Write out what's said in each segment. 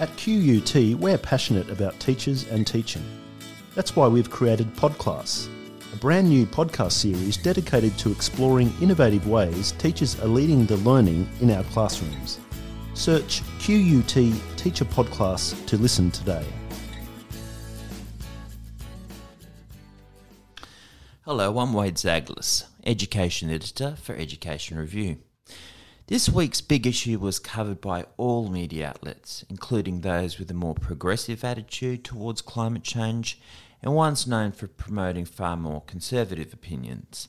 At QUT, we're passionate about teachers and teaching. That's why we've created Podclass, a brand new podcast series dedicated to exploring innovative ways teachers are leading the learning in our classrooms. Search QUT Teacher Podclass to listen today. Hello, I'm Wade Zaglas, Education Editor for Education Review. This week's big issue was covered by all media outlets, including those with a more progressive attitude towards climate change and ones known for promoting far more conservative opinions.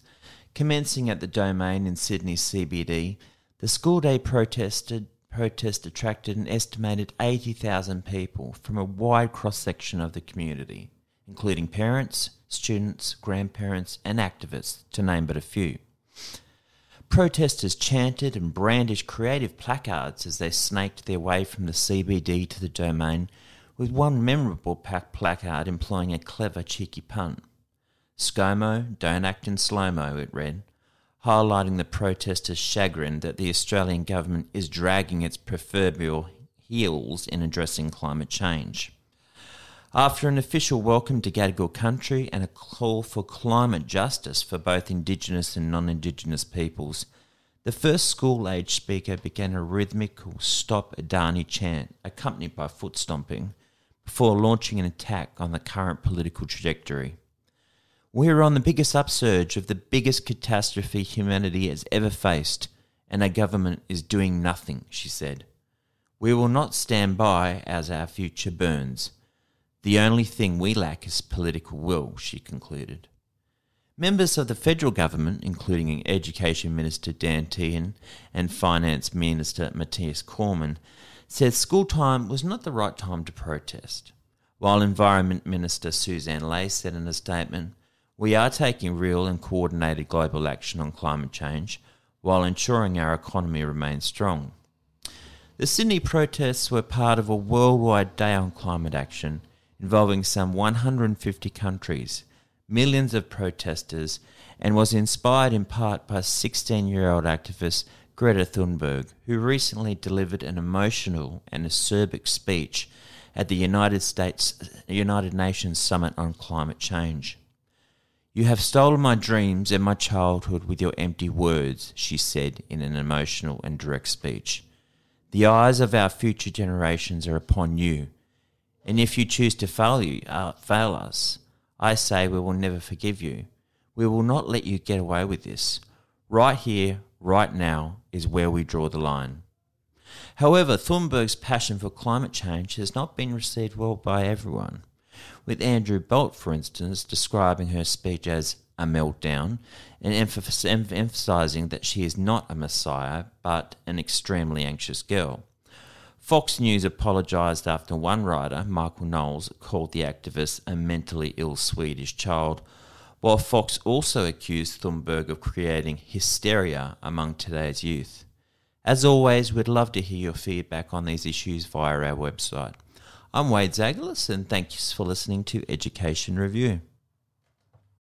Commencing at the Domain in Sydney CBD, the school day protested, protest attracted an estimated 80,000 people from a wide cross section of the community, including parents, students, grandparents, and activists, to name but a few. Protesters chanted and brandished creative placards as they snaked their way from the CBD to the domain, with one memorable placard employing a clever, cheeky pun. ScoMo, don't act in slow mo, it read, highlighting the protesters' chagrin that the Australian government is dragging its proverbial heels in addressing climate change. After an official welcome to Gadigal country and a call for climate justice for both Indigenous and non Indigenous peoples, the first school age speaker began a rhythmical Stop Adani chant, accompanied by foot stomping, before launching an attack on the current political trajectory. We are on the biggest upsurge of the biggest catastrophe humanity has ever faced, and our government is doing nothing, she said. We will not stand by as our future burns. The only thing we lack is political will, she concluded. Members of the federal government, including Education Minister Dan Tehan and Finance Minister Matthias Cormann, said school time was not the right time to protest. While Environment Minister Sussan Ley said in a statement, We are taking real and coordinated global action on climate change while ensuring our economy remains strong. The Sydney protests were part of a worldwide day on climate action involving some 150 countries, millions of protesters, and was inspired in part by 16 year old activist Greta Thunberg, who recently delivered an emotional and acerbic speech at the United States United Nations Summit on Climate Change. You have stolen my dreams and my childhood with your empty words, she said in an emotional and direct speech. The eyes of our future generations are upon you, and if you choose to fail, you, uh, fail us, I say we will never forgive you. We will not let you get away with this. Right here, right now, is where we draw the line. However, Thunberg's passion for climate change has not been received well by everyone, with Andrew Bolt, for instance, describing her speech as a meltdown and emphasizing that she is not a messiah but an extremely anxious girl. Fox News apologised after one writer, Michael Knowles, called the activist a mentally ill Swedish child, while Fox also accused Thunberg of creating hysteria among today's youth. As always, we'd love to hear your feedback on these issues via our website. I'm Wade Zaglas, and thanks for listening to Education Review.